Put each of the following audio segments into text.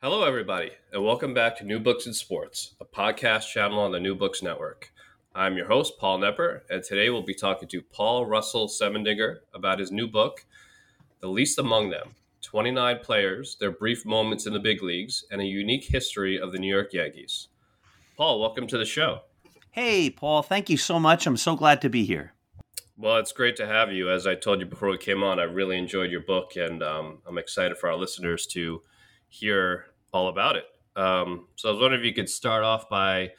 Hello, everybody, and welcome back to New Books in Sports, a podcast channel on the New Books Network. I'm your host, Paul Knepper, and today we'll be talking to Paul Russell Semendinger about his new book, The Least Among Them 29 Players, Their Brief Moments in the Big Leagues, and a Unique History of the New York Yankees. Paul, welcome to the show. Hey, Paul, thank you so much. I'm so glad to be here. Well, it's great to have you. As I told you before we came on, I really enjoyed your book, and um, I'm excited for our listeners to hear all about it. Um, so I was wondering if you could start off by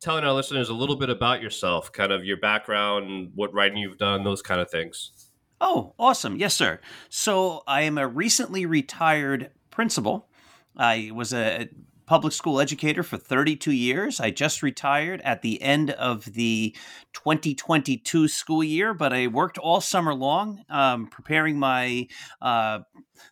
telling our listeners a little bit about yourself, kind of your background, what writing you've done, those kind of things. Oh, awesome. Yes, sir. So I am a recently retired principal. I was a public school educator for 32 years. I just retired at the end of the 2022 school year, but I worked all summer long um, preparing my uh,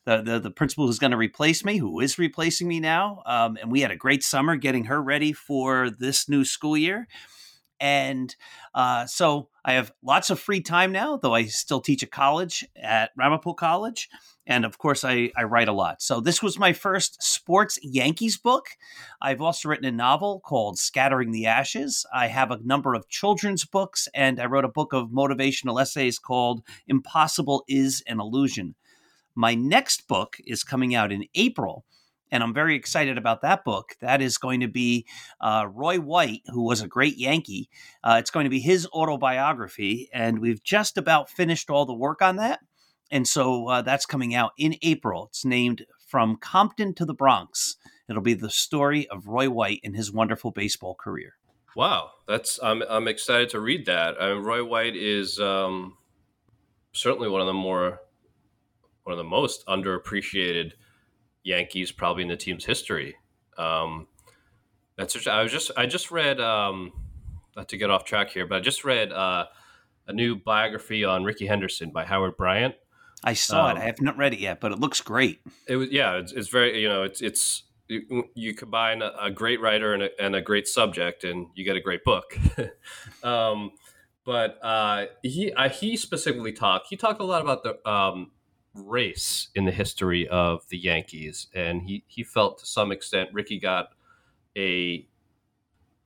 the, the, the principal who's going to replace me, who is replacing me now, um, and we had a great summer getting her ready for this new school year. And uh, so I have lots of free time now, though I still teach at college at Ramapo College. And of course, I, I write a lot. So this was my first sports Yankees book. I've also written a novel called Scattering the Ashes. I have a number of children's books, and I wrote a book of motivational essays called Impossible is an Illusion. My next book is coming out in April and I'm very excited about that book. That is going to be uh, Roy White, who was a great Yankee. Uh, it's going to be his autobiography, and we've just about finished all the work on that. And so uh, that's coming out in April. It's named From Compton to the Bronx. It'll be the story of Roy White and his wonderful baseball career. Wow, that's I'm I'm excited to read that. I mean, Roy White is um, certainly one of the more one of the most underappreciated Yankees probably in the team's history. Um, that's just, I was just I just read um, not to get off track here, but I just read uh, a new biography on Rickey Henderson by Howard Bryant. I saw um, it. I have not read it yet, but it looks great. It was yeah. It's, it's very you know it's it's you, you combine a, a, great writer and a, and a, great subject, and you get a great book. um, but uh, he uh, he specifically talked. He talked a lot about the um, race in the history of the Yankees, and he he felt to some extent Rickey got a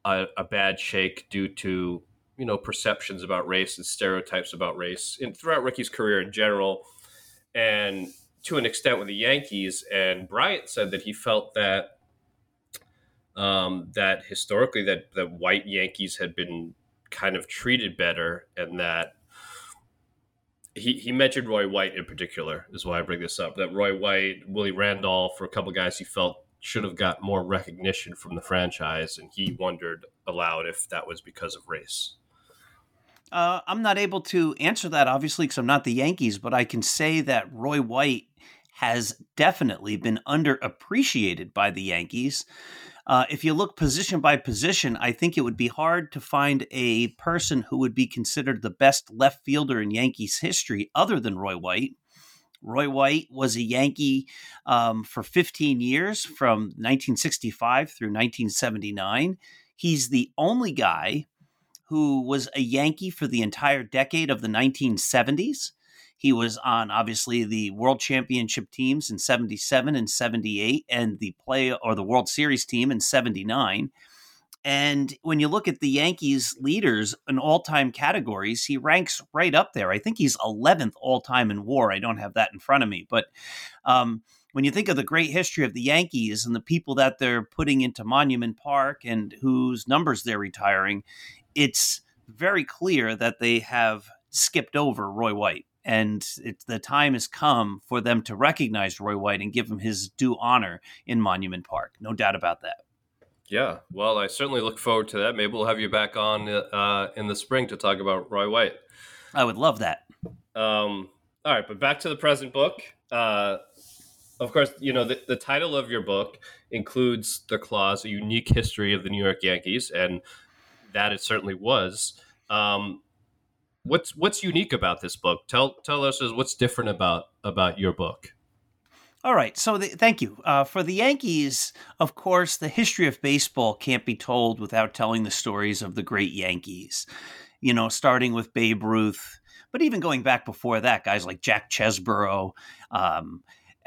a, a bad shake due to you know perceptions about race and stereotypes about race and throughout Rickey's career in general, and to an extent with the Yankees. And Bryant said that he felt that um, that historically that that white Yankees had been kind of treated better, and that he, he mentioned Roy White in particular, is why I bring this up. That Roy White, Willie Randolph, for a couple guys he felt should have got more recognition from the franchise, and he wondered aloud if that was because of race. Uh, I'm not able to answer that, obviously, because I'm not the Yankees, but I can say that Roy White has definitely been underappreciated by the Yankees. Uh, if you look position by position, I think it would be hard to find a person who would be considered the best left fielder in Yankees history other than Roy White. Roy White was a Yankee um, for 15 years from 1965 through 1979. He's the only guy who was a Yankee for the entire decade of the 1970s. He was on obviously the World Championship teams in 77 and 78 and the play or the World Series team in 79. And when you look at the Yankees leaders in all time categories, he ranks right up there. I think he's 11th all time in war. I don't have that in front of me. But um, when you think of the great history of the Yankees and the people that they're putting into Monument Park and whose numbers they're retiring, it's very clear that they have skipped over Roy White and the time has come for them to recognize Roy White and give him his due honor in Monument Park. No doubt about that. Yeah, well, I certainly look forward to that. Maybe we'll have you back on uh, in the spring to talk about Roy White. I would love that. Um, all right, but back to the present book. Uh, of course, you know, the, the title of your book includes the clause, a unique history of the New York Yankees, and that it certainly was. Um, what's what's unique about this book? Tell tell us what's different about about your book. All right. So, the, thank you. Uh, for the Yankees, of course, the history of baseball can't be told without telling the stories of the great Yankees. You know, starting with Babe Ruth, but even going back before that, guys like Jack Chesbro, um,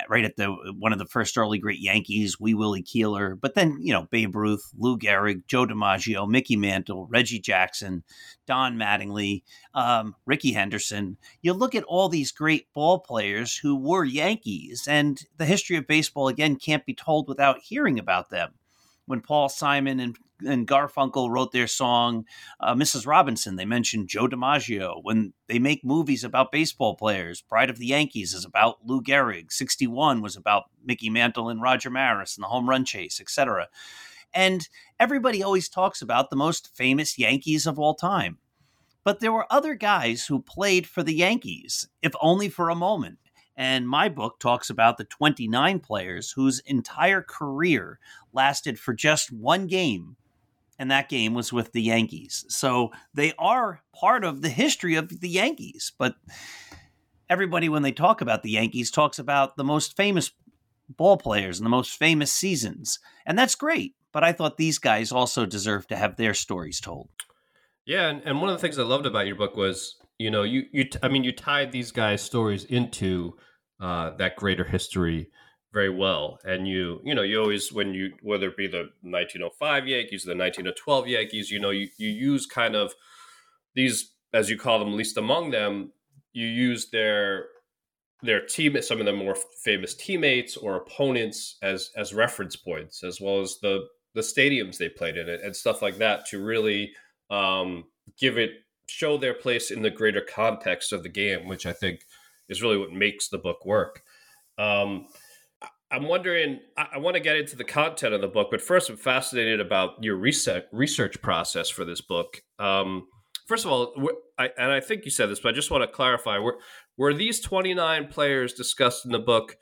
right at the one of the first early great Yankees, Wee Willie Keeler, but then you know Babe Ruth, Lou Gehrig, Joe DiMaggio, Mickey Mantle, Reggie Jackson, Don Mattingly, um, Rickey Henderson. You look at all these great ball players who were Yankees, and the history of baseball again can't be told without hearing about them. When Paul Simon and and Garfunkel wrote their song uh, Mrs. Robinson. They mentioned Joe DiMaggio. When they make movies about baseball players, Pride of the Yankees is about Lou Gehrig. 61 was about Mickey Mantle and Roger Maris and the home run chase, etc. And everybody always talks about the most famous Yankees of all time. But there were other guys who played for the Yankees, if only for a moment. And my book talks about the 29 players whose entire career lasted for just one game and that game was with the Yankees. So they are part of the history of the Yankees. But everybody, when they talk about the Yankees, talks about the most famous ball players and the most famous seasons. And that's great. But I thought these guys also deserve to have their stories told. Yeah, and, and one of the things I loved about your book was, you know, you you I mean, you tied these guys' stories into uh, that greater history very well. And you, you know, you always when you whether it be the 1905 Yankees, the 1912 Yankees, you know, you you use kind of these as you call them, least among them, you use their their team some of the more famous teammates or opponents as as reference points as well as the the stadiums they played in it and stuff like that to really um, give it show their place in the greater context of the game which i think is really what makes the book work um, I'm wondering. I, I want to get into the content of the book, but first, I'm fascinated about your research research process for this book. Um, first of all, I, and I think you said this, but I just want to clarify: were were these 29 players discussed in the book?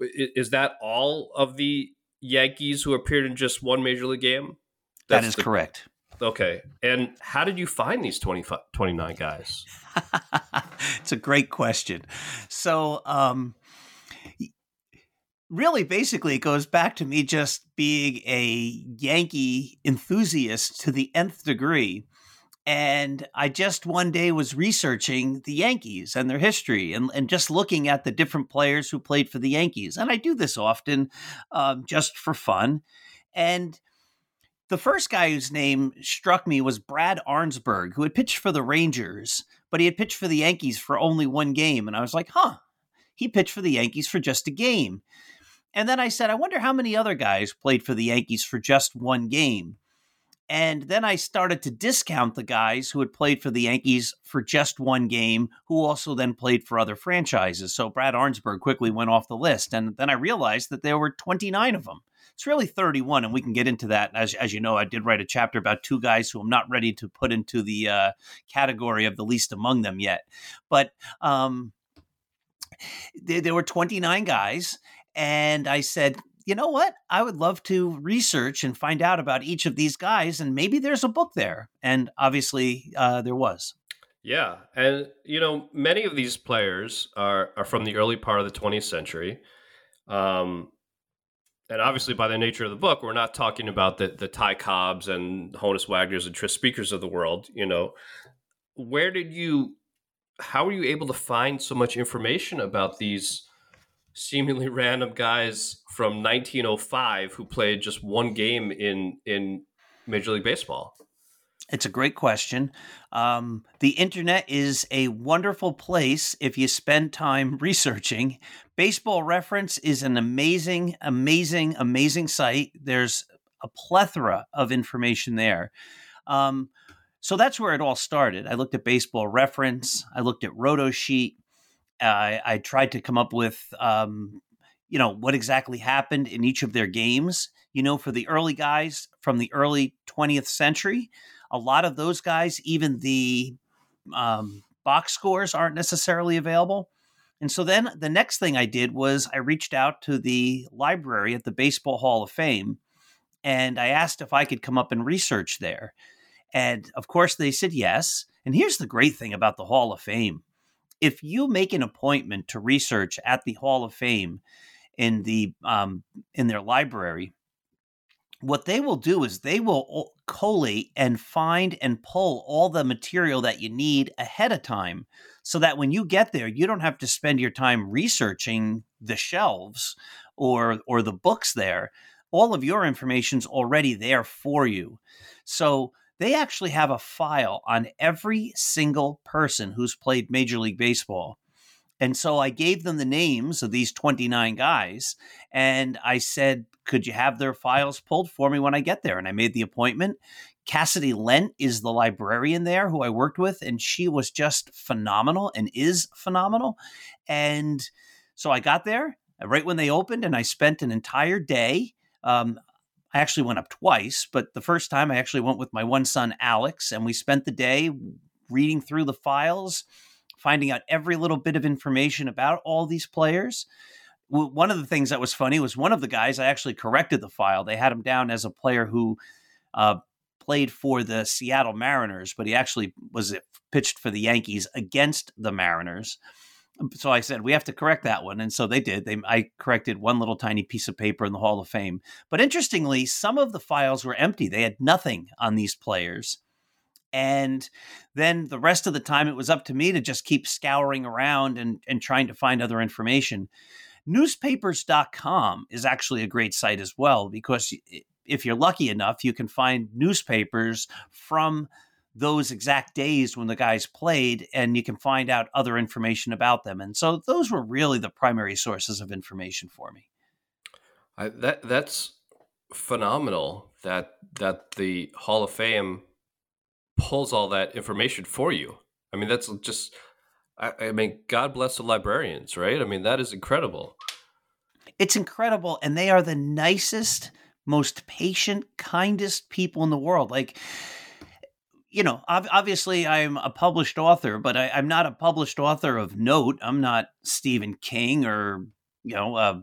Is that all of the Yankees who appeared in just one major league game? That's that is the, correct. Okay. And how did you find these 25, 29 guys? it's a great question. So, um, really basically it goes back to me just being a Yankee enthusiast to the nth degree. And I just one day was researching the Yankees and their history and, and just looking at the different players who played for the Yankees. And I do this often um, just for fun. And the first guy whose name struck me was Brad Arnsberg, who had pitched for the Rangers, but he had pitched for the Yankees for only one game. And I was like, huh, he pitched for the Yankees for just a game. And then I said, I wonder how many other guys played for the Yankees for just one game. And then I started to discount the guys who had played for the Yankees for just one game, who also then played for other franchises. So Brad Arnsberg quickly went off the list. And then I realized that there were 29 of them. It's really 31, and we can get into that. As, as you know, I did write a chapter about two guys who I'm not ready to put into the uh, category of the least among them yet. But um, there, there were 29 guys, and I said, you know what? I would love to research and find out about each of these guys, and maybe there's a book there. And obviously, uh, there was. Yeah, and you know, many of these players are are from the early part of the 20th century, um, and obviously, by the nature of the book, we're not talking about the the Ty Cobbs and Honus Wagners and Tris Speakers of the world. You know, where did you? How were you able to find so much information about these? Seemingly random guys from 1905 who played just one game in in Major League Baseball? It's a great question. Um, the internet is a wonderful place if you spend time researching. Baseball Reference is an amazing, amazing, amazing site. There's a plethora of information there. Um, so that's where it all started. I looked at Baseball Reference, I looked at Retrosheet, I, I tried to come up with, um, you know, what exactly happened in each of their games. You know, for the early guys from the early 20th century, a lot of those guys, even the um, box scores aren't necessarily available. And so then the next thing I did was I reached out to the library at the Baseball Hall of Fame and I asked if I could come up and research there. And of course, they said yes. And here's the great thing about the Hall of Fame if you make an appointment to research at the Hall of Fame in the um, in their library, what they will do is they will collate and find and pull all the material that you need ahead of time so that when you get there you don't have to spend your time researching the shelves or or the books there. All of your information's already there for you. So they actually have a file on every single person who's played Major League Baseball. And so I gave them the names of these 29 guys and I said, could you have their files pulled for me when I get there? And I made the appointment. Cassidy Lent is the librarian there who I worked with, and she was just phenomenal and is phenomenal. And so I got there right when they opened, and I spent an entire day. Um, I actually went up twice, but the first time I actually went with my one son, Alex, and we spent the day reading through the files, finding out every little bit of information about all these players. One of the things that was funny was one of the guys, I actually corrected the file. They had him down as a player who uh, played for the Seattle Mariners, but he actually was pitched for the Yankees against the Mariners so I said we have to correct that one, and so they did. They I corrected one little tiny piece of paper in the Hall of Fame. But interestingly, some of the files were empty. They had nothing on these players. And then the rest of the time, it was up to me to just keep scouring around and, and trying to find other information. Newspapers.com is actually a great site as well because if you're lucky enough, you can find newspapers from those exact days when the guys played and you can find out other information about them and so those were really the primary sources of information for me. I, that that's phenomenal that that the hall of fame pulls all that information for you. I mean that's just I, I mean god bless the librarians right? I mean that is incredible. It's incredible and they are the nicest most patient kindest people in the world. Like you know, obviously I'm a published author, but I, am not a published author of note. I'm not Stephen King or, you know, uh,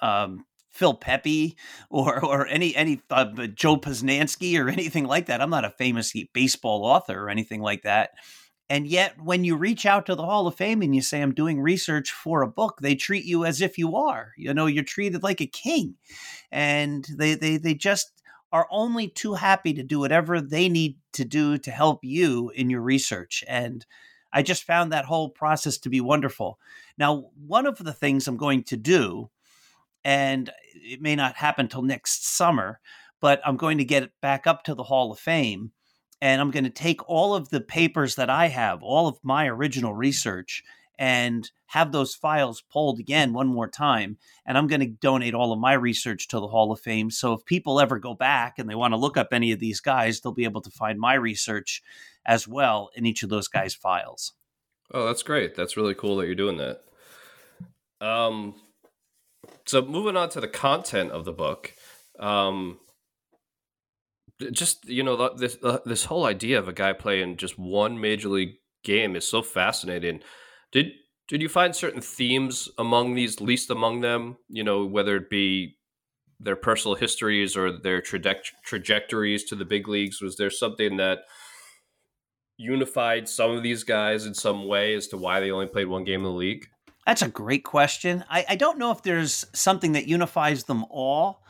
um, Phil Pepe or or any any uh, Joe Posnanski or anything like that. I'm not a famous baseball author or anything like that. And yet, when you reach out to the Hall of Fame and you say, I'm doing research for a book, they treat you as if you are. You know, you're treated like a king. And they, they, they just are only too happy to do whatever they need to do to help you in your research. And I just found that whole process to be wonderful. Now, one of the things I'm going to do, and it may not happen till next summer, but I'm going to get it back up to the Hall of Fame and I'm going to take all of the papers that I have, all of my original research, and have those files pulled again one more time. And I'm going to donate all of my research to the Hall of Fame. So if people ever go back and they want to look up any of these guys, they'll be able to find my research as well in each of those guys' files. Oh, that's great. That's really cool that you're doing that. Um, so moving on to the content of the book, um, just you know this uh, this whole idea of a guy playing just one major league game is so fascinating. Did did you find certain themes among these, least among them? You know, whether it be their personal histories or their traje- trajectories to the big leagues. Was there something that unified some of these guys in some way as to why they only played one game in the league? That's a great question. I, I don't know if there's something that unifies them all.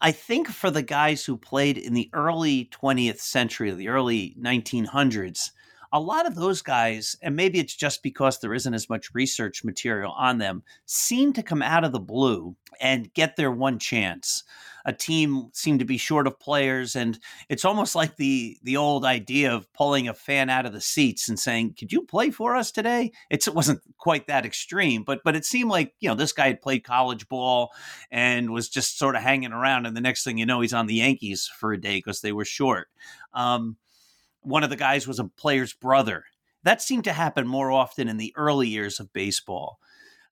I think for the guys who played in the early 20th century, the early 1900s, a lot of those guys, and maybe it's just because there isn't as much research material on them, seem to come out of the blue and get their one chance. A team seemed to be short of players, and it's almost like the the old idea of pulling a fan out of the seats and saying, "Could you play for us today?" It's, it wasn't quite that extreme, but but it seemed like you know this guy had played college ball and was just sort of hanging around, and the next thing you know, he's on the Yankees for a day because they were short. Um, one of the guys was a player's brother. That seemed to happen more often in the early years of baseball.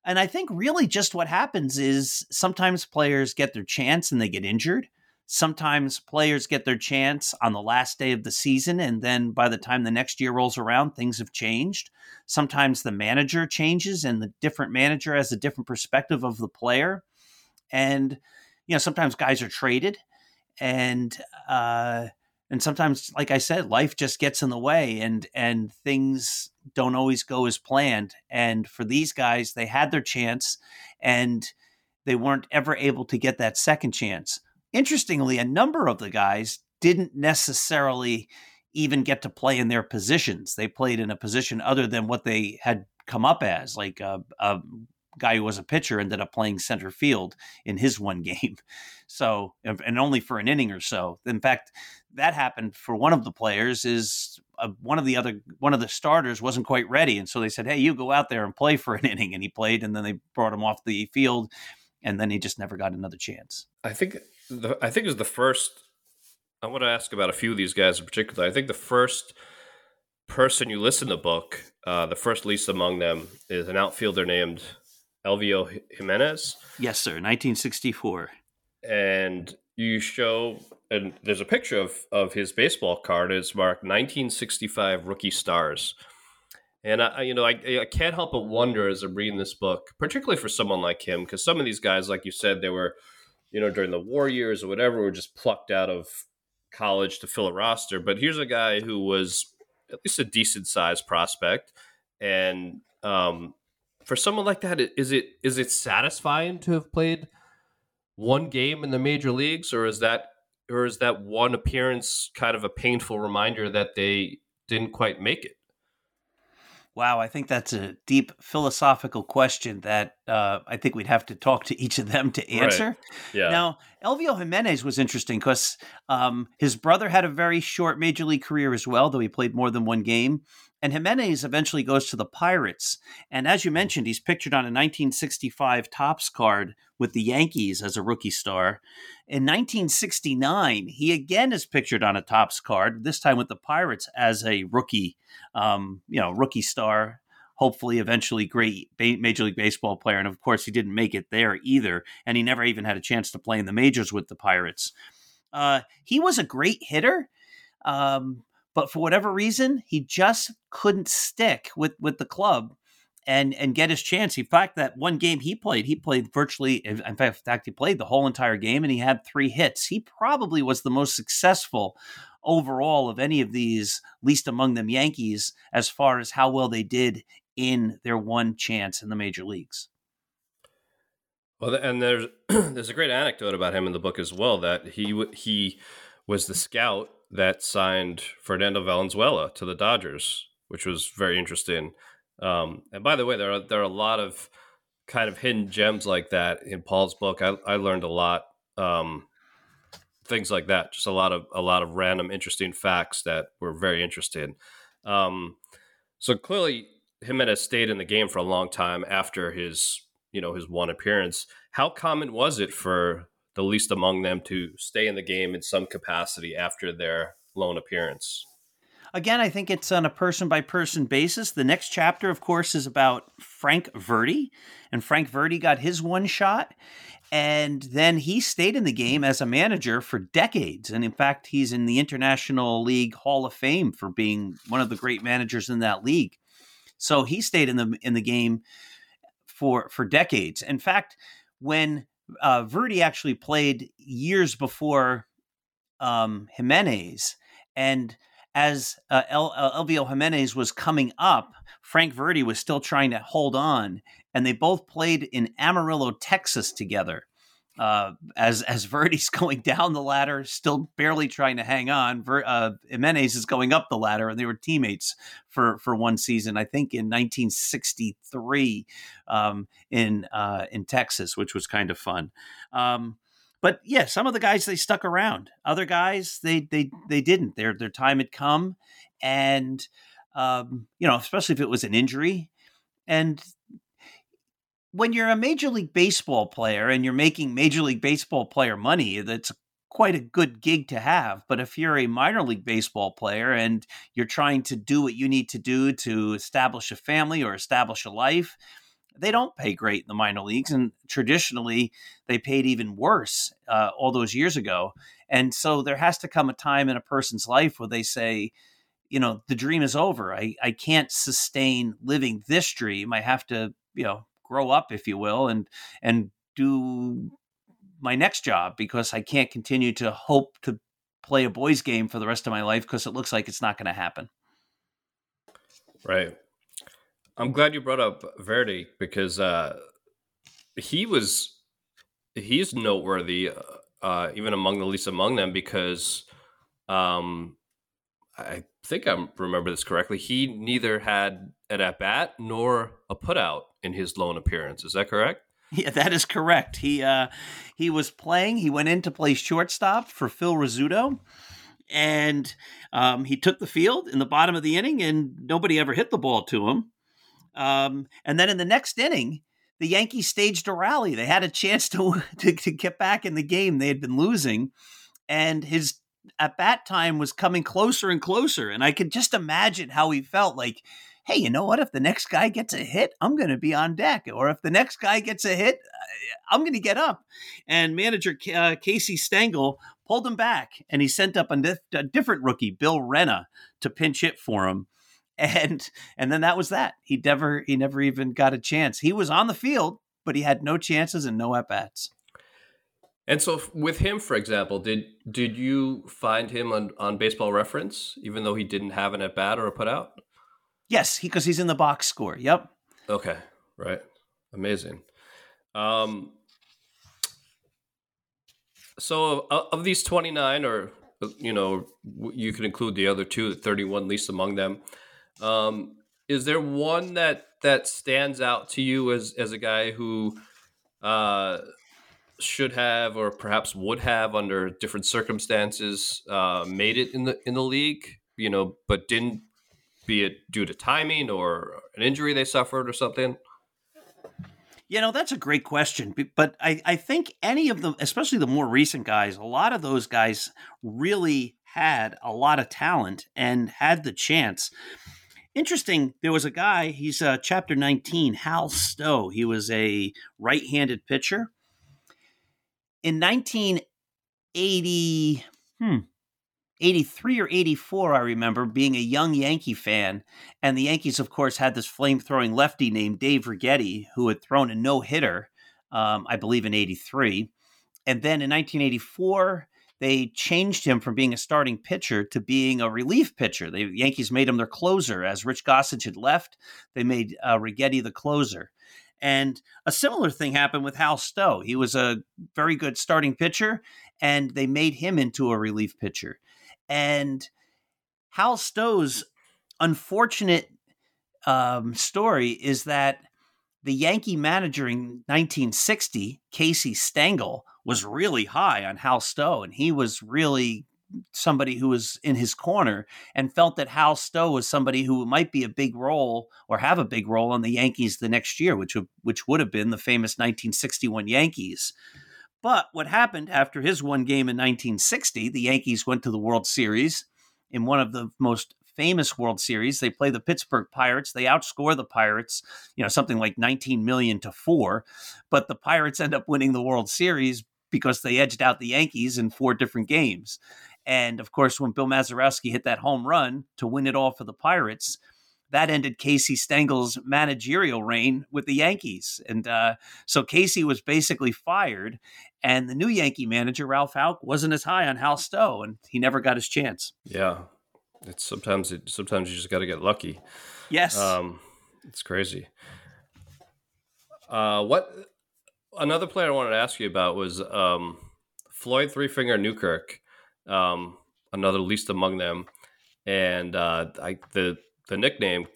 And I think really just what happens is sometimes players get their chance and they get injured. Sometimes players get their chance on the last day of the season, and then by the time the next year rolls around, things have changed. Sometimes the manager changes, and the different manager has a different perspective of the player. And, you know, sometimes guys are traded, and, uh, and sometimes like i said life just gets in the way and and things don't always go as planned. And for these guys they had their chance and they weren't ever able to get that second chance. Interestingly a number of the guys didn't necessarily even get to play in their positions. They played in a position other than what they had come up as like a, a guy who was a pitcher ended up playing center field in his one game. So, and only for an inning or so. In fact, that happened for one of the players is uh, one of the other one of the starters wasn't quite ready and so they said hey you go out there and play for an inning and he played and then they brought him off the field and then he just never got another chance i think the, i think it was the first i want to ask about a few of these guys in particular i think the first person you listen to book uh, the first least among them is an outfielder named elvio jimenez yes sir 1964 and you show and there's a picture of of his baseball card. It's marked 1965 rookie stars. And I, you know, I, I can't help but wonder as I'm reading this book, particularly for someone like him, because some of these guys, like you said, they were, you know, during the war years or whatever, were just plucked out of college to fill a roster. But here's a guy who was at least a decent sized prospect, and um, for someone like that, is it is it satisfying to have played one game in the major leagues, or is that or is that one appearance kind of a painful reminder that they didn't quite make it? Wow, I think that's a deep philosophical question that uh, I think we'd have to talk to each of them to answer. Right. Yeah. Now, Elvio Jimenez was interesting because um, his brother had a very short major league career as well, though he played more than one game. And Jimenez eventually goes to the Pirates. And as you mentioned, he's pictured on a 1965 Topps card with the Yankees as a rookie star. In 1969, he again is pictured on a Topps card, this time with the Pirates as a rookie, um, you know, rookie star. Hopefully, eventually, great Major League Baseball player. And of course, he didn't make it there either. And he never even had a chance to play in the majors with the Pirates. Uh, he was a great hitter. Um, but for whatever reason, he just couldn't stick with with the club and and get his chance. In fact, that one game he played, he played virtually. In fact, he played the whole entire game, and he had three hits. He probably was the most successful overall of any of these, least among them Yankees, as far as how well they did in their one chance in the major leagues. Well, and there's there's a great anecdote about him in the book as well that he he was the scout that signed Fernando Valenzuela to the Dodgers, which was very interesting. Um, and by the way, there are there are a lot of kind of hidden gems like that in Paul's book. I, I learned a lot, um, things like that. Just a lot of a lot of random, interesting facts that were very interesting. Um, so clearly, Jimenez stayed in the game for a long time after his you know his one appearance. How common was it for the least among them to stay in the game in some capacity after their lone appearance. Again, I think it's on a person by person basis. The next chapter, of course, is about Frank Verdi. and Frank Verdi got his one shot. And then he stayed in the game as a manager for decades. And in fact, he's in the International League Hall of Fame for being one of the great managers in that league. So he stayed in the in the game for for decades. In fact, when uh, Verdi actually played years before um, Jimenez, and as uh, uh, Elvio Jimenez was coming up, Frank Verdi was still trying to hold on, and they both played in Amarillo, Texas, together uh, as as Verdi's going down the ladder, still barely trying to hang on. Ver, uh, Jimenez is going up the ladder, and they were teammates for for one season, I think, in 1963 um, in uh, in Texas, which was kind of fun. Um, but yeah, some of the guys they stuck around. Other guys they they they didn't. Their their time had come, and um, you know, especially if it was an injury, and when you're a major league baseball player and you're making major league baseball player money, that's quite a good gig to have. But if you're a minor league baseball player and you're trying to do what you need to do to establish a family or establish a life, they don't pay great in the minor leagues, and traditionally they paid even worse uh, all those years ago. And so there has to come a time in a person's life where they say, you know, the dream is over. I, I can't sustain living this dream. I have to, you know, grow up, if you will, and and do my next job because I can't continue to hope to play a boys game for the rest of my life because it looks like it's not going to happen. Right. I'm glad you brought up Verdi because uh, he was he's noteworthy, uh, uh, even among the least among them, because um, I think I remember this correctly. He neither had an at bat nor a putout in his lone appearance. Is that correct? Yeah, that is correct. He uh, he was playing. He went in to play shortstop for Phil Rizzuto, and um, he took the field in the bottom of the inning, and nobody ever hit the ball to him. Um, and then in the next inning, the Yankees staged a rally. They had a chance to, to, to get back in the game. They had been losing, and his at bat time was coming closer and closer. And I could just imagine how he felt like, hey, you know what? If the next guy gets a hit, I'm going to be on deck. Or if the next guy gets a hit, I'm going to get up. And manager uh, Casey Stengel pulled him back, and he sent up a, dif- a different rookie, Bill Renna, to pinch hit for him and and then that was that. He never he never even got a chance. He was on the field, but he had no chances and no at bats. And so with him, for example, did did you find him on, on baseball reference, even though he didn't have an at bat or a put out? Yes, because he, he's in the box score. Yep. Okay. Right. Amazing. Um so of, of these 29 or you know you can include the other two 31 least among them um, is there one that that stands out to you as as a guy who uh, should have or perhaps would have under different circumstances uh, made it in the in the league? You know, but didn't be it due to timing or an injury they suffered or something? You know, that's a great question. But I, I think any of them, especially the more recent guys, a lot of those guys really had a lot of talent and had the chance. Interesting. There was a guy. He's uh, chapter nineteen. Hal Stowe. He was a right-handed pitcher. In nineteen eighty, hmm, 83 or 84, I remember being a young Yankee fan. And the Yankees, of course, had this flame throwing lefty named Dave Righetti, who had thrown a no hitter, um, I believe, in 83. And then in 1984, they changed him from being a starting pitcher to being a relief pitcher. The Yankees made him their closer. As Rich Gossage had left, they made uh, Righetti the closer. And a similar thing happened with Hal Stowe. He was a very good starting pitcher, and they made him into a relief pitcher. And Hal Stowe's unfortunate um, story is that the Yankee manager in 1960, Casey Stengel, was really high on Hal Stowe, and he was really somebody who was in his corner and felt that Hal Stowe was somebody who might be a big role or have a big role on the Yankees the next year, which would, which would have been the famous 1961 Yankees. But what happened after his one game in 1960, the Yankees went to the World Series in one of the most famous World Series. They play the Pittsburgh Pirates. They outscore the Pirates, you know, something like 19 million to four. But the Pirates end up winning the World Series because they edged out the Yankees in four different games. And of course, when Bill Mazeroski hit that home run to win it all for the Pirates, that ended Casey Stengel's managerial reign with the Yankees. And uh, so Casey was basically fired, and the new Yankee manager, Ralph Houk, wasn't as high on Hal Stowe, and he never got his chance. Yeah. It's sometimes it sometimes you just got to get lucky. Yes. Um, it's crazy. Uh, what another player I wanted to ask you about was um, Floyd Three Finger Newkirk, um, another least among them, and uh, I, the the nickname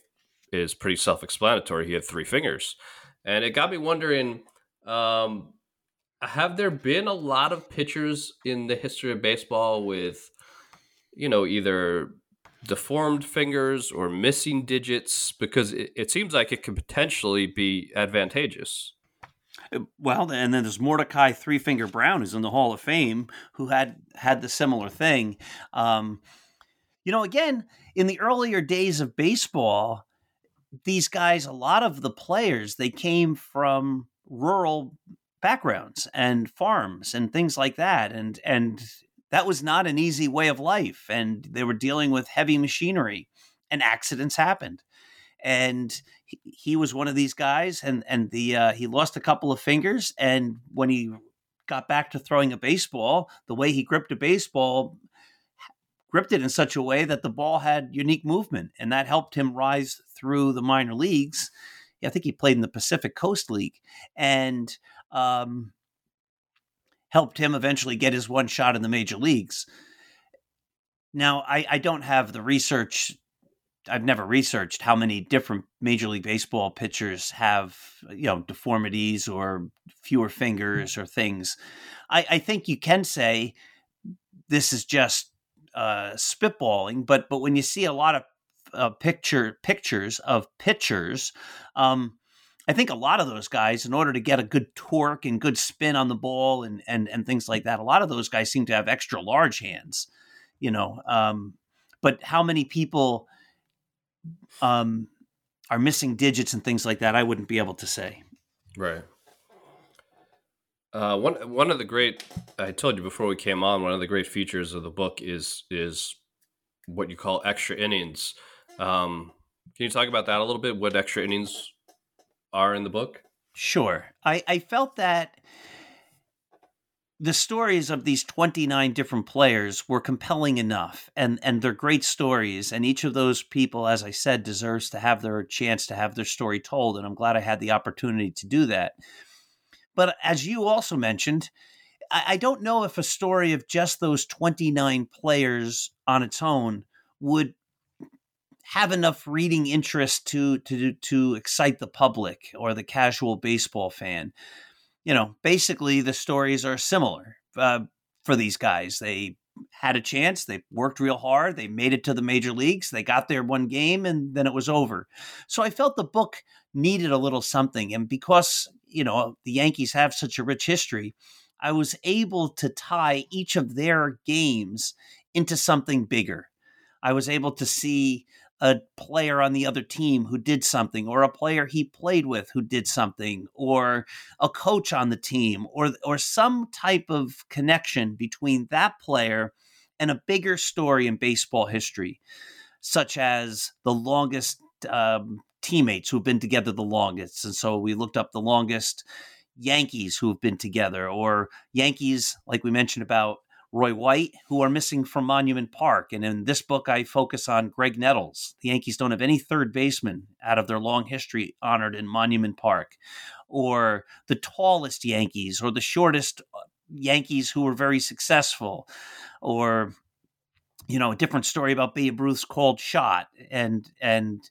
is pretty self explanatory. He had three fingers, and it got me wondering. Um, have there been a lot of pitchers in the history of baseball with, you know, either deformed fingers or missing digits? Because it, it seems like it could potentially be advantageous. Uh, well, and then there's Mordecai Three Finger Brown, who's in the Hall of Fame, who had had the similar thing. Um, you know, again, in the earlier days of baseball, these guys, a lot of the players, they came from rural backgrounds and farms and things like that, and and that was not an easy way of life, and they were dealing with heavy machinery, and accidents happened, and he, he was one of these guys, and and the uh, he lost a couple of fingers, and when he got back to throwing a baseball, the way he gripped a baseball gripped it in such a way that the ball had unique movement, and that helped him rise through the minor leagues. I think he played in the Pacific Coast League, and um, helped him eventually get his one shot in the major leagues. Now, I, I don't have the research. I've never researched how many different Major League Baseball pitchers have, you know, deformities or fewer fingers or things. I, I think you can say this is just uh, spitballing, but but when you see a lot of uh, picture pictures of pitchers, um, I think a lot of those guys, in order to get a good torque and good spin on the ball and and and things like that, a lot of those guys seem to have extra large hands, you know. Um, but how many people um, are missing digits and things like that? I wouldn't be able to say. Right. Uh, one one of the great I told you before we came on one of the great features of the book is is what you call extra innings. Um, can you talk about that a little bit? What extra innings are in the book? Sure. I, I felt that the stories of these 29 different players were compelling enough and and they're great stories and each of those people as i said deserves to have their chance to have their story told and i'm glad i had the opportunity to do that but as you also mentioned, I, don't know if a story of just those 29 players on its own would have enough reading interest to to to excite the public or the casual baseball fan. You know, basically the stories are similar uh, for these guys. They had a chance, they worked real hard, they made it to the major leagues, they got there one game, and then it was over. So I felt the book needed a little something, and because you know, the Yankees have such a rich history, I was able to tie each of their games into something bigger. I was able to see a player on the other team who did something or a player he played with who did something or a coach on the team or or some type of connection between that player and a bigger story in baseball history such as the longest um, teammates who've been together the longest. And so we looked up the longest Yankees who have been together, or Yankees, like we mentioned about Roy White, who are missing from Monument Park. And in this book, I focus on Graig Nettles. The Yankees don't have any third baseman out of their long history honored in Monument Park, or the tallest Yankees, or the shortest uh, Yankees who were very successful, or you know, a different story about Babe Ruth's called shot, and and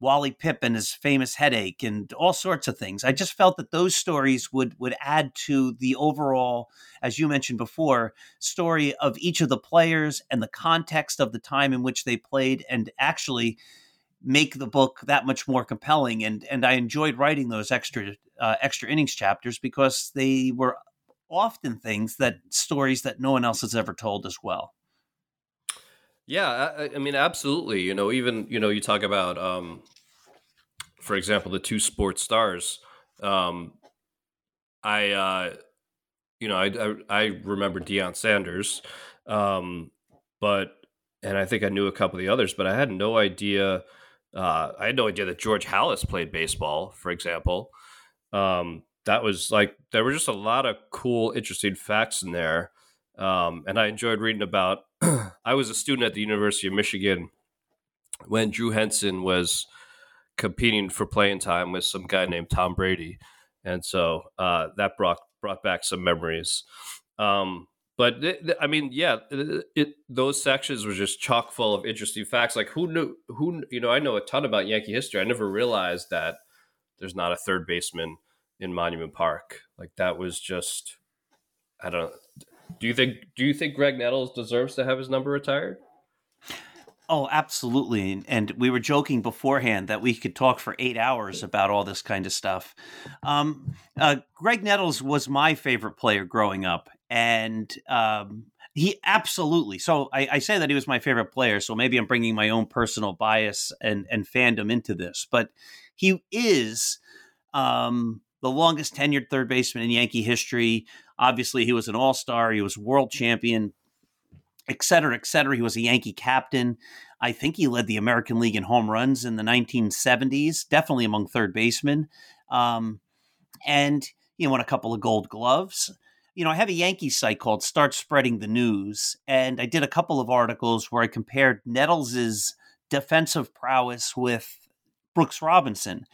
Wally Pipp and his famous headache and all sorts of things. I just felt that those stories would would add to the overall, as you mentioned before, story of each of the players and the context of the time in which they played, and actually make the book that much more compelling. And and I enjoyed writing those extra uh, extra innings chapters because they were often things that stories that no one else has ever told as well. Yeah, I, I, mean, absolutely. You know, even you know, you talk about, um, for example, the two sports stars. Um, I, uh, you know, I, I, I remember Deion Sanders, um, but and I think I knew a couple of the others, but I had no idea. Uh, I had no idea that George Halas played baseball, for example. Um, that was like there were just a lot of cool, interesting facts in there, um, and I enjoyed reading about I was a student at the University of Michigan when Drew Henson was competing for playing time with some guy named Tom Brady, and so uh, that brought brought back some memories. Um, but th- th- I mean, yeah, it, it, those sections were just chock full of interesting facts. Like who knew? Who you know? I know a ton about Yankee history. I never realized that there's not a third baseman in Monument Park. Like that was just I don't. Do you think do you think Graig Nettles deserves to have his number retired? Oh, absolutely. And we were joking beforehand that we could talk for eight hours about all this kind of stuff. Um, uh, Graig Nettles was my favorite player growing up. And um, He absolutely. So I, I, say that he was my favorite player. So maybe I'm bringing my own personal bias and and fandom into this, but he is um, the longest tenured third baseman in Yankee history. Obviously, he was an All Star. He was world champion, et cetera, et cetera. He was a Yankee captain. I think he led the American League in home runs in the 1970s, definitely among third basemen. Um, and he won a couple of Gold Gloves you know, I have a Yankee site called Start Spreading the News, and I did a couple of articles where I compared Nettles' defensive prowess with Brooks Robinson.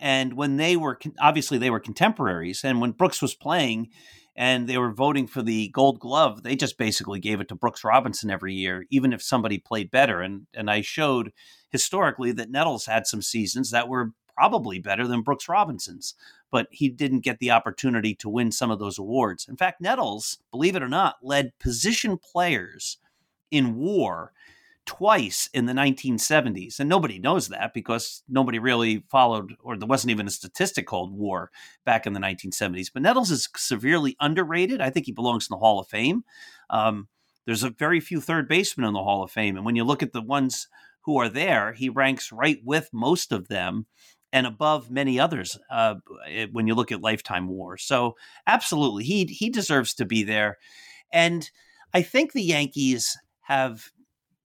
And when they were obviously they were contemporaries, and when Brooks was playing and they were voting for the Gold Glove, they just basically gave it to Brooks Robinson every year, even if somebody played better. And and I showed historically that Nettles had some seasons that were probably better than Brooks Robinson's but he didn't get the opportunity to win some of those awards. In fact, Nettles, believe it or not, led position players in WAR twice in the 1970s. And nobody knows that because nobody really followed, or there wasn't even a statistic called WAR back in the 1970s. But Nettles is severely underrated. I think he belongs in the Hall of Fame. Um, there's a very few third basemen in the Hall of Fame. And when you look at the ones who are there, he ranks right with most of them and above many others uh, eh, when you look at lifetime WAR. So absolutely, he he deserves to be there, and I think the Yankees have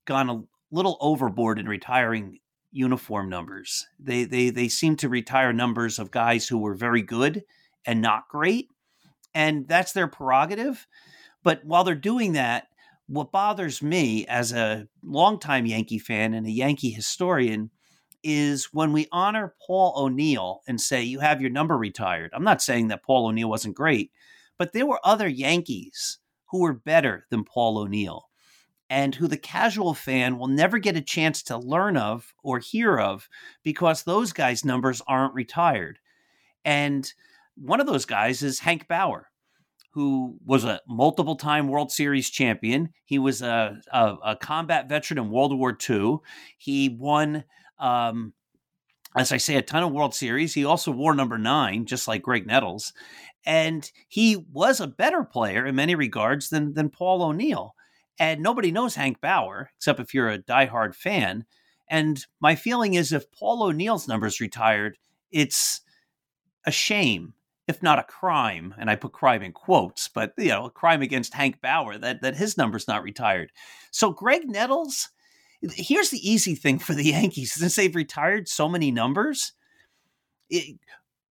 gone a little overboard in retiring uniform numbers. They they they seem to retire numbers of guys who were very good and not great, and that's their prerogative. But while they're doing that, what bothers me as a longtime Yankee fan and a Yankee historian is when we honor Paul O'Neill and say, you have your number retired. I'm not saying that Paul O'Neill wasn't great, but there were other Yankees who were better than Paul O'Neill and who the casual fan will never get a chance to learn of or hear of because those guys' numbers aren't retired. And one of those guys is Hank Bauer, who was a multiple time World Series champion. He was a, a, a combat veteran in World War II. He won um, as I say, a ton of World Series. He also wore number nine, just like Graig Nettles. And he was a better player in many regards than, than Paul O'Neill. And nobody knows Hank Bauer, except if you're a diehard fan. And my feeling is if Paul O'Neill's numbers retired, it's a shame, if not a crime. And I put crime in quotes, but you know, a crime against Hank Bauer that, that his number's not retired. So Graig Nettles, here's the easy thing for the Yankees since they've retired so many numbers. It,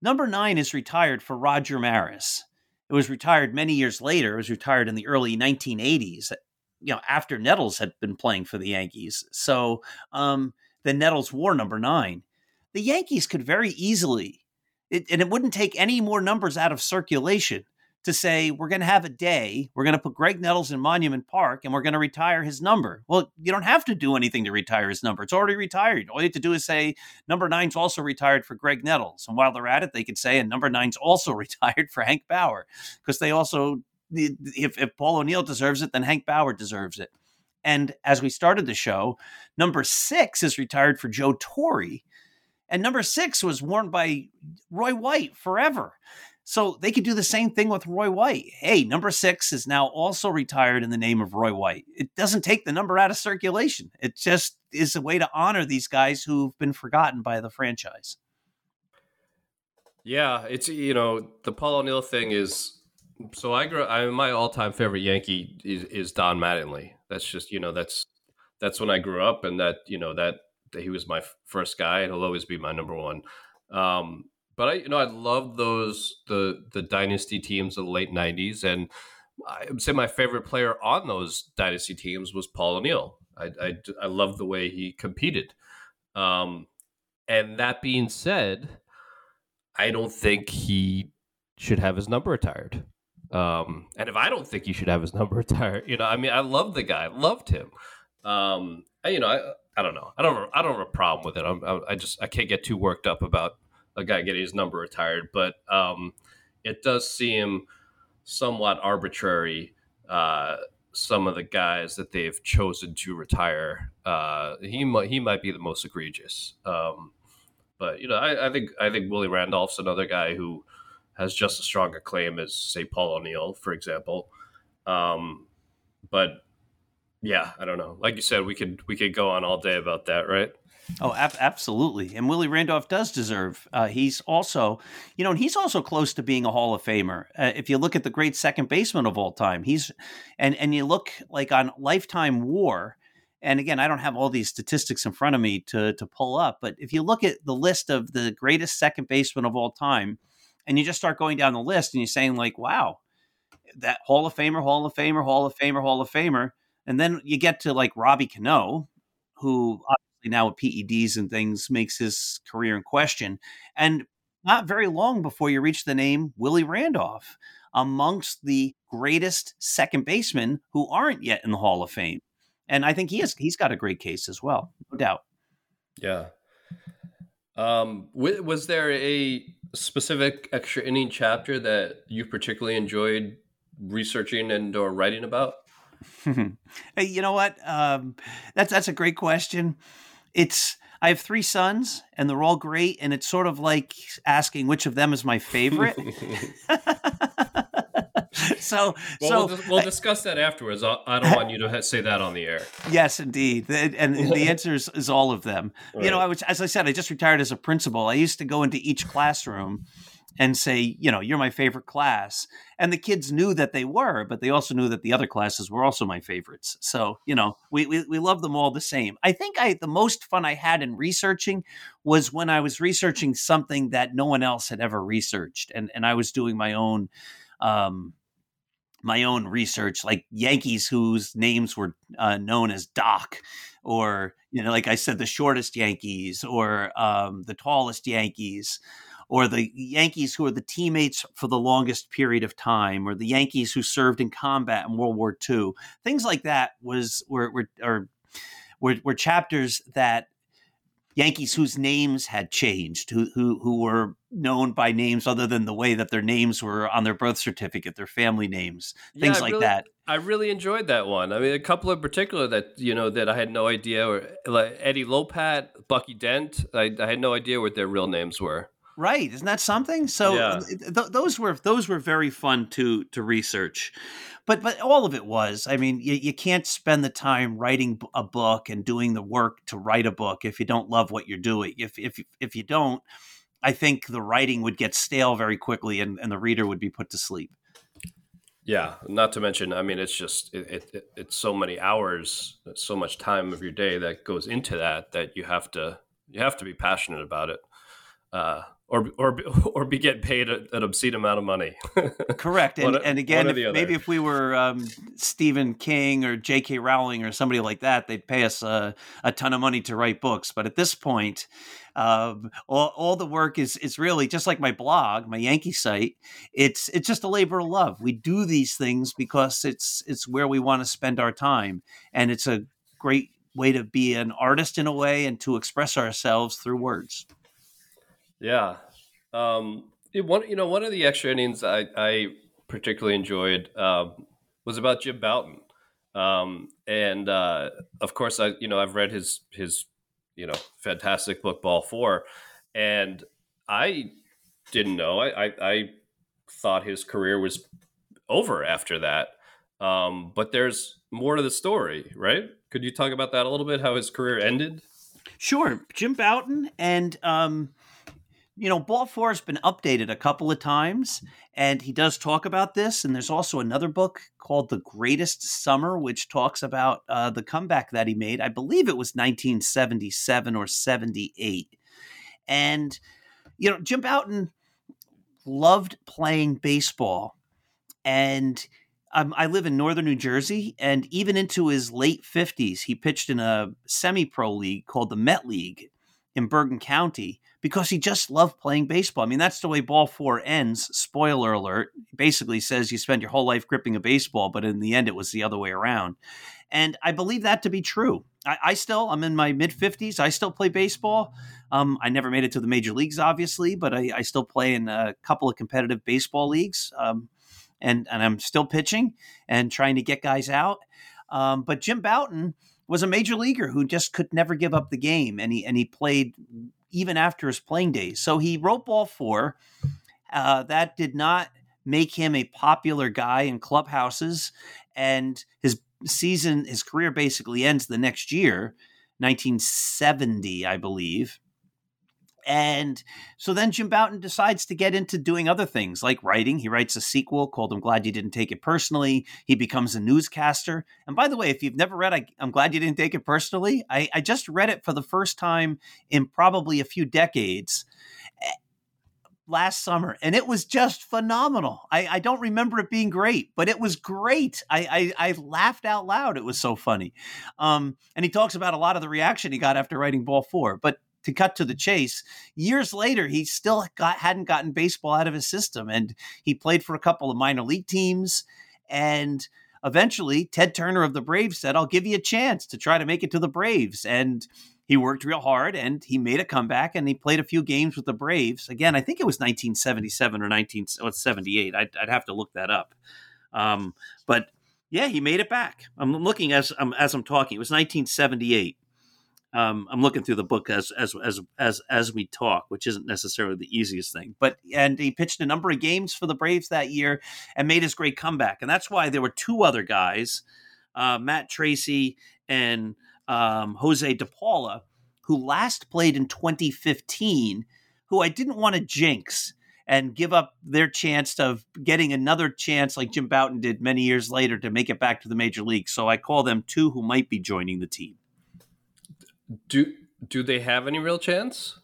number nine is retired for Roger Maris. It was retired many years later. It was retired in the early 1980s, you know, after Nettles had been playing for the Yankees. So um, the Nettles wore number nine. The Yankees could very easily, it, and it wouldn't take any more numbers out of circulation to say we're going to have a day, we're going to put Graig Nettles in Monument Park, and we're going to retire his number. Well, you don't have to do anything to retire his number; it's already retired. All you have to do is say number nine's also retired for Graig Nettles, and while they're at it, they could say and number nine's also retired for Hank Bauer because they also, if, if Paul O'Neill deserves it, then Hank Bauer deserves it. And as we started the show, number six is retired for Joe Torre. And number six was worn by Roy White forever. So they could do the same thing with Roy White. Hey, number six is now also retired in the name of Roy White. It doesn't take the number out of circulation. It just is a way to honor these guys who've been forgotten by the franchise. Yeah, it's you know the Paul O'Neill thing is. So I grew. I my all time favorite Yankee is, is Don Mattingly. That's just you know that's that's when I grew up, and that you know that, that he was my first guy, and he'll always be my number one. Um, but I, you know, I love those the the dynasty teams of the late '90s, and I would say my favorite player on those dynasty teams was Paul O'Neill. I I, I love the way he competed. Um, and that being said, I don't think he should have his number retired. Um, and if I don't think he should have his number retired, you know, I mean, I love the guy, loved him. Um, I, you know, I, I don't know, I don't, I don't have a problem with it. I'm, I just, I can't get too worked up about a guy getting his number retired, but um, it does seem somewhat arbitrary. Uh, some of the guys that they've chosen to retire, uh, he might he might be the most egregious. Um, but you know, I, I, think I think Willie Randolph's another guy who has just as strong a claim as say Paul O'Neill, for example. Um, but yeah, I don't know. Like you said, we could we could go on all day about that, right? Oh, ab- absolutely. And Willie Randolph does deserve. Uh, he's also, you know, and he's also close to being a Hall of Famer. Uh, if you look at the great second baseman of all time, he's, and and you look like on Lifetime WAR, and again, I don't have all these statistics in front of me to to pull up, but if you look at the list of the greatest second baseman of all time, and you just start going down the list, and you're saying like, wow, that Hall of Famer, Hall of Famer, Hall of Famer, Hall of Famer, and then you get to like Robbie Cano, who obviously now with PEDs and things makes his career in question. And not very long before you reach the name Willie Randolph, amongst the greatest second basemen who aren't yet in the Hall of Fame. And I think he has he's got a great case as well, no doubt. Yeah. Um, was there a specific extra inning chapter that you particularly enjoyed researching and or writing about? hey, you know what? Um, that's that's a great question it's I have three sons and they're all great, and it's sort of like asking which of them is my favorite. so, well, so we'll, we'll, discuss that afterwards. I don't want you to say that on the air. Yes, indeed, and the answer is, is all of them. Right. You know, I was, as I said, I just retired as a principal. I used to go into each classroom and say, you know, you're my favorite class. And the kids knew that they were, but they also knew that the other classes were also my favorites. So, you know, we, we, we love them all the same. I think I the most fun I had in researching was when I was researching something that no one else had ever researched. And, and I was doing my own um, my own research, like Yankees whose names were uh, known as Doc, or you know, like I said, the shortest Yankees, or um, the tallest Yankees, or the Yankees who are the teammates for the longest period of time, or the Yankees who served in combat in World War II. Things like that was were were, were, were chapters that Yankees whose names had changed, who, who who were known by names other than the way that their names were on their birth certificate, their family names, things yeah, like really, that. I really enjoyed that one. I mean, a couple in particular that you know that I had no idea, or like Eddie Lopat, Bucky Dent. I, I had no idea what their real names were. Right, isn't that something? So yeah. th- those were those were very fun to to research, but but all of it was. I mean, you, you can't spend the time writing a book and doing the work to write a book if you don't love what you're doing. If if if you don't, I think the writing would get stale very quickly, and, and the reader would be put to sleep. Yeah, not to mention, I mean, it's just it, it, it's so many hours, so much time of your day that goes into that that you have to you have to be passionate about it. Uh, or or or be getting paid an obscene amount of money. Correct, and, and again, if, maybe if we were um, Stephen King or J.K. Rowling or somebody like that, they'd pay us a, a ton of money to write books. But at this point, um, all, all the work is is really just like my blog, my Yankee site. It's it's just a labor of love. We do these things because it's it's where we want to spend our time, and it's a great way to be an artist in a way and to express ourselves through words. Yeah. Um, it, one, you know, one of the extra innings I, I particularly enjoyed uh, was about Jim Bouton. Um, and uh, of course, I, you know, I've read his, his, you know, fantastic book, Ball Four. And I didn't know. I, I, I thought his career was over after that. Um, but there's more to the story, right? Could you talk about that a little bit? How his career ended? Sure, Jim Bouton, and um, you know, Ball Four has been updated a couple of times, and he does talk about this. And there's also another book called The Greatest Summer, which talks about uh, the comeback that he made. I believe it was 1977 or 78. And, you know, Jim Bouton loved playing baseball. And um, I live in northern New Jersey, and even into his late 50s, he pitched in a semi pro league called the Met League in Bergen County because he just loved playing baseball. I mean, that's the way ball four ends. Spoiler alert. Basically says you spend your whole life gripping a baseball, but in the end, it was the other way around. And I believe that to be true. I, I still, I'm in my mid 50s. I still play baseball. Um, I never made it to the major leagues, obviously, but I, I still play in a couple of competitive baseball leagues. Um, and, and I'm still pitching and trying to get guys out. Um, but Jim Bouton was a major leaguer who just could never give up the game, and he and he played even after his playing days. So he wrote ball four. Uh, that did not make him a popular guy in clubhouses, and his season, his career basically ends the next year, 1970, I believe. And so then Jim Bouton decides to get into doing other things like writing. He writes a sequel called I'm Glad You Didn't Take It Personally. He becomes a newscaster. And by the way, if you've never read I, am Glad You Didn't Take It Personally, I, I just read it for the first time in probably a few decades last summer, and it was just phenomenal. I, I don't remember it being great, but it was great. I, I, I laughed out loud. It was so funny. Um, and he talks about a lot of the reaction he got after writing Ball Four. But to cut to the chase, years later, he still got hadn't gotten baseball out of his system, and he played for a couple of minor league teams, and eventually Ted Turner of the Braves said, "I'll give you a chance to try to make it to the Braves," and he worked real hard and he made a comeback and he played a few games with the Braves. Again, I think it was 1977 or 1978. I'd, I'd have to look that up. Um, but yeah, he made it back. I'm looking as I'm as I'm talking. It was 1978. Um, I'm looking through the book as as as as as we talk, which isn't necessarily the easiest thing. But and he pitched a number of games for the Braves that year and made his great comeback. And that's why there were two other guys, uh, Matt Tracy and um, Jose De Paula, who last played in 2015, who I didn't want to jinx and give up their chance of getting another chance like Jim Bouton did many years later to make it back to the major league. So I call them two who might be joining the team. Do do they have any real chance?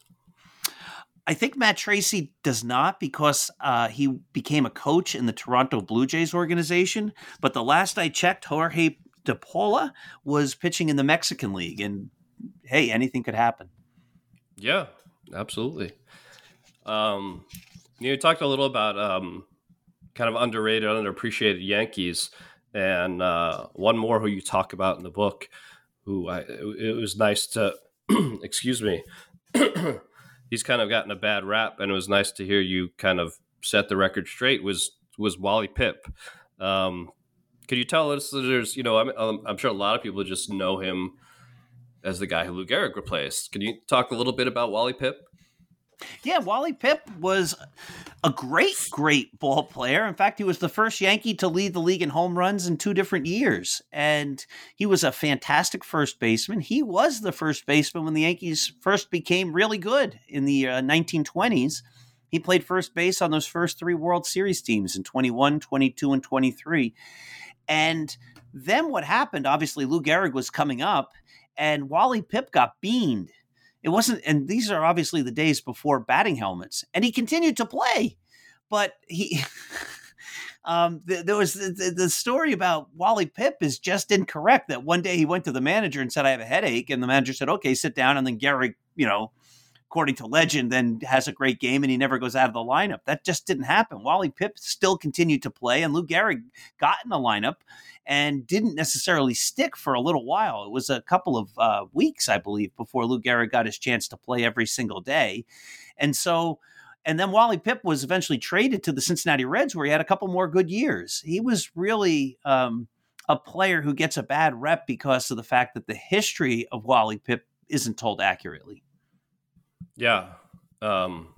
I think Matt Tracy does not because uh, he became a coach in the Toronto Blue Jays organization. But the last I checked, Jorge De Paula was pitching in the Mexican League, and hey, anything could happen. Yeah, absolutely. Um, you talked a little about um, kind of underrated, underappreciated Yankees, and uh, one more who you talk about in the book, who I, it was nice to, excuse me, he's kind of gotten a bad rap, and it was nice to hear you kind of set the record straight. Was was Wally Pipp? Um, could you tell us there's, you know, I'm, I'm sure a lot of people just know him as the guy who Lou Gehrig replaced. Can you talk a little bit about Wally Pipp? Yeah, Wally Pipp was a great, great ball player. In fact, he was the first Yankee to lead the league in home runs in two different years. And he was a fantastic first baseman. He was the first baseman when the Yankees first became really good in the uh, 1920s. He played first base on those first three World Series teams in 21, 22, and 23. And then what happened? Obviously, Lou Gehrig was coming up, and Wally Pipp got beaned. It wasn't, and these are obviously the days before batting helmets, and he continued to play, but he. um, th- there was the, the, story about Wally Pipp is just incorrect. That one day he went to the manager and said, "I have a headache," and the manager said, "Okay, sit down." And then Gehrig, you know, according to legend, then has a great game and he never goes out of the lineup. That just didn't happen. Wally Pipp still continued to play, and Lou Gehrig got in the lineup and didn't necessarily stick for a little while. It was a couple of uh, weeks, I believe, before Lou Gehrig got his chance to play every single day. And so, and then Wally Pipp was eventually traded to the Cincinnati Reds, where he had a couple more good years. He was really um, a player who gets a bad rep because of the fact that the history of Wally Pipp isn't told accurately. Yeah. Um,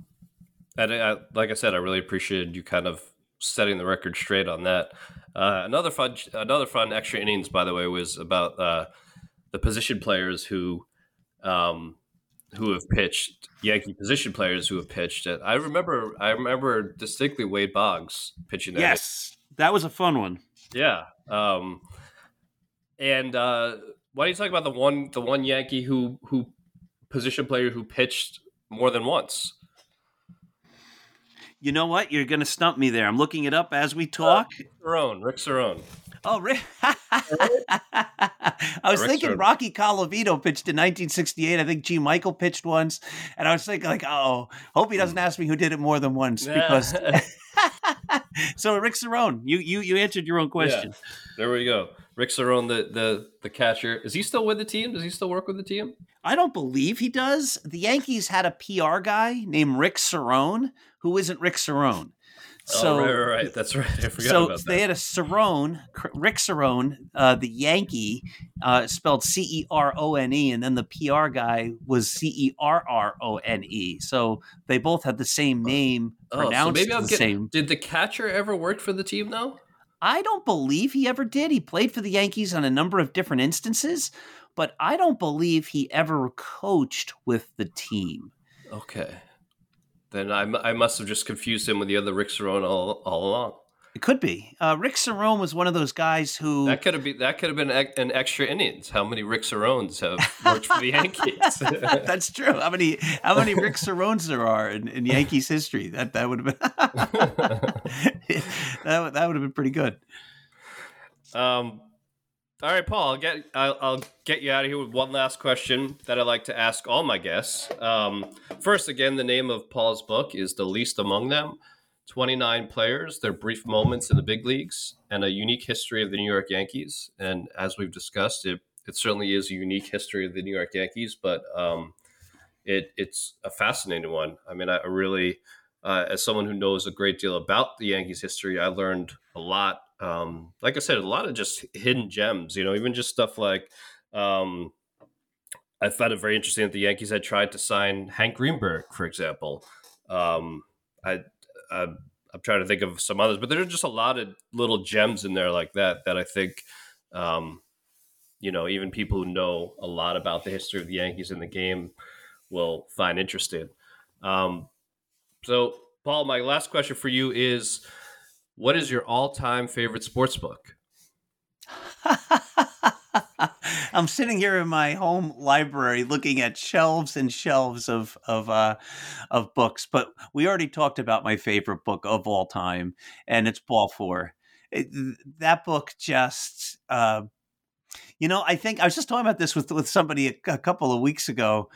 and I, like I said, I really appreciated you kind of setting the record straight on that. Uh, another fun, another fun extra innings, by the way, was about uh, the position players who, um, who have pitched Yankee position players who have pitched it. I remember, I remember distinctly Wade Boggs pitching. That yes, that was a fun one. Yeah. Um, and uh, why do you talk about the one, the one Yankee who who position player who pitched more than once. You know what? You're going to stump me there. I'm looking it up as we talk. Uh, Cerone, Rick Cerone. Oh, Rick. I was Rick thinking Cerone. Rocky Colavito pitched in 1968. I think G. Michael pitched once. And I was thinking, like, oh, hope he doesn't ask me who did it more than once because. so, Rick Cerone, you, you, you answered your own question. Yeah. There we go. Rick Cerone, the, the, the catcher. Is he still with the team? Does he still work with the team? I don't believe he does. The Yankees had a PR guy named Rick Cerrone, who isn't Rick Cerone. So, oh, right, right, right. That's right. I forgot so about that. they had a Cerone, Rick Cerone, uh, the Yankee, uh, spelled C E R O N E, and then the PR guy was C E R R O N E. So they both had the same name oh, pronounced so maybe I'm the getting, same. Did the catcher ever work for the team though? I don't believe he ever did. He played for the Yankees on a number of different instances, but I don't believe he ever coached with the team. Okay. Then I, I must have just confused him with the other Rick Cerone all, all along. It could be. Uh, Rick Cerone was one of those guys who that could have been that could have been an extra innings. How many Rick Cerones have worked for the Yankees? That's true. How many how many Rick Cerones there are in, in Yankees history? That that would have been that that would have been pretty good. Um. All right, Paul. I'll get I'll, I'll, get you out of here with one last question that I like to ask all my guests. Um, first, again, the name of Paul's book is "The Least Among Them." 29 players, their brief moments in the big leagues, and a unique history of the New York Yankees. And as we've discussed, it, it certainly is a unique history of the New York Yankees, but um, it, it's a fascinating one. I mean, I really, uh, as someone who knows a great deal about the Yankees history, I learned a lot. Um, like I said, a lot of just hidden gems, you know, even just stuff like, um, I found it very interesting that the Yankees had tried to sign Hank Greenberg, for example. Um, I I'm, trying to think of some others, but there's just a lot of little gems in there like that that I think, um, you know, even people who know a lot about the history of the Yankees in the game will find interesting. Um, so, Paul, my last question for you is: What is your all-time favorite sports book? I'm sitting here in my home library looking at shelves and shelves of of uh, of books. But we already talked about my favorite book of all time, and it's Ball Four. It, that book just, uh, you know, I think I was just talking about this with with somebody a, a couple of weeks ago.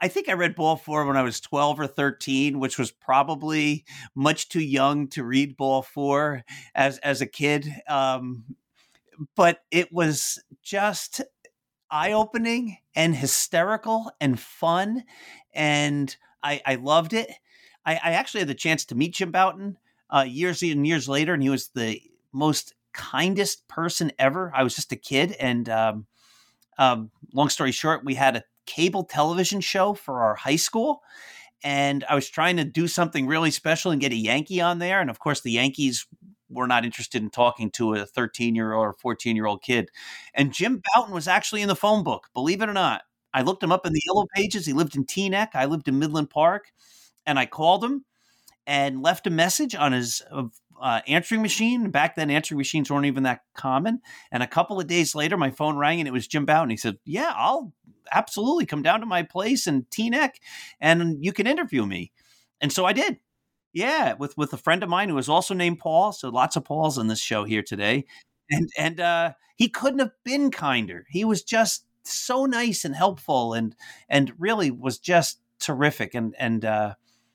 I think I read Ball Four when I was 12 or 13, which was probably much too young to read Ball Four as as a kid. Um, but it was just eye opening and hysterical and fun. And I, I loved it. I, I, actually had the chance to meet Jim Bouton uh, years and years later, and he was the most kindest person ever. I was just a kid. And um, um, long story short, we had a cable television show for our high school. And I was trying to do something really special and get a Yankee on there. And of course, the Yankees were not interested in talking to a 13 year old or 14 year old kid. And Jim Bouton was actually in the phone book, believe it or not. I looked him up in the yellow pages. He lived in Teaneck. I lived in Midland Park. And I called him and left a message on his uh, answering machine. Back then, answering machines weren't even that common. And a couple of days later, my phone rang and it was Jim Bouton. He said, Yeah, I'll absolutely come down to my place in Teaneck and you can interview me. And so I did. Yeah, with with a friend of mine who is also named Paul. So lots of Pauls on this show here today, and and uh, he couldn't have been kinder. He was just so nice and helpful, and and really was just terrific. And and uh,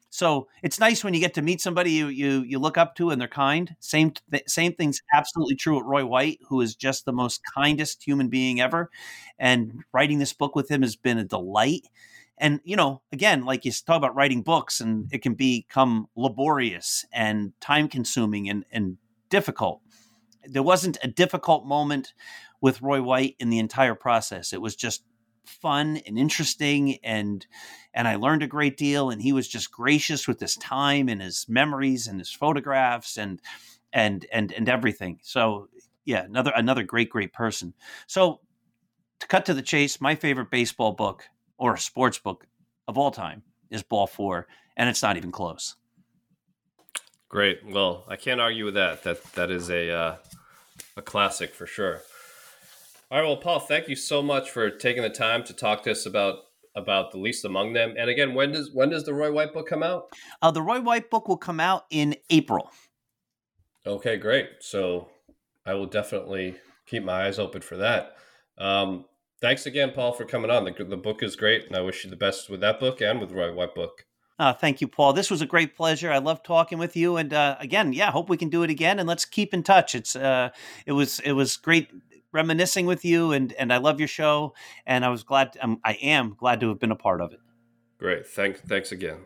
so it's nice when you get to meet somebody you you you look up to and they're kind. Same th- same thing's absolutely true at Roy White, who is just the most kindest human being ever. And writing this book with him has been a delight. And, you know, again, like you talk about writing books and it can become laborious and time consuming and, and difficult. There wasn't a difficult moment with Roy White in the entire process. It was just fun and interesting and and I learned a great deal and he was just gracious with his time and his memories and his photographs and and and and everything. So yeah, another another great great person. So to cut to the chase, my favorite baseball book or a sports book of all time is Ball Four, and it's not even close. Great. Well, I can't argue with that. That that is a uh, a classic for sure. All right. Well, Paul, thank you so much for taking the time to talk to us about about the least among them. And again, when does when does the Roy White book come out? Uh, the Roy White book will come out in April. Okay, great. So I will definitely keep my eyes open for that. Um, thanks again, Paul, for coming on. The, the book is great, and I wish you the best with that book and with Roy White book. Uh, thank you, Paul. This was a great pleasure. I love talking with you, and uh, again, yeah, hope we can do it again, and let's keep in touch. It's uh, it was it was great reminiscing with you, and and I love your show, and I was glad. Um, I am glad to have been a part of it. Great. Thanks. Thanks again.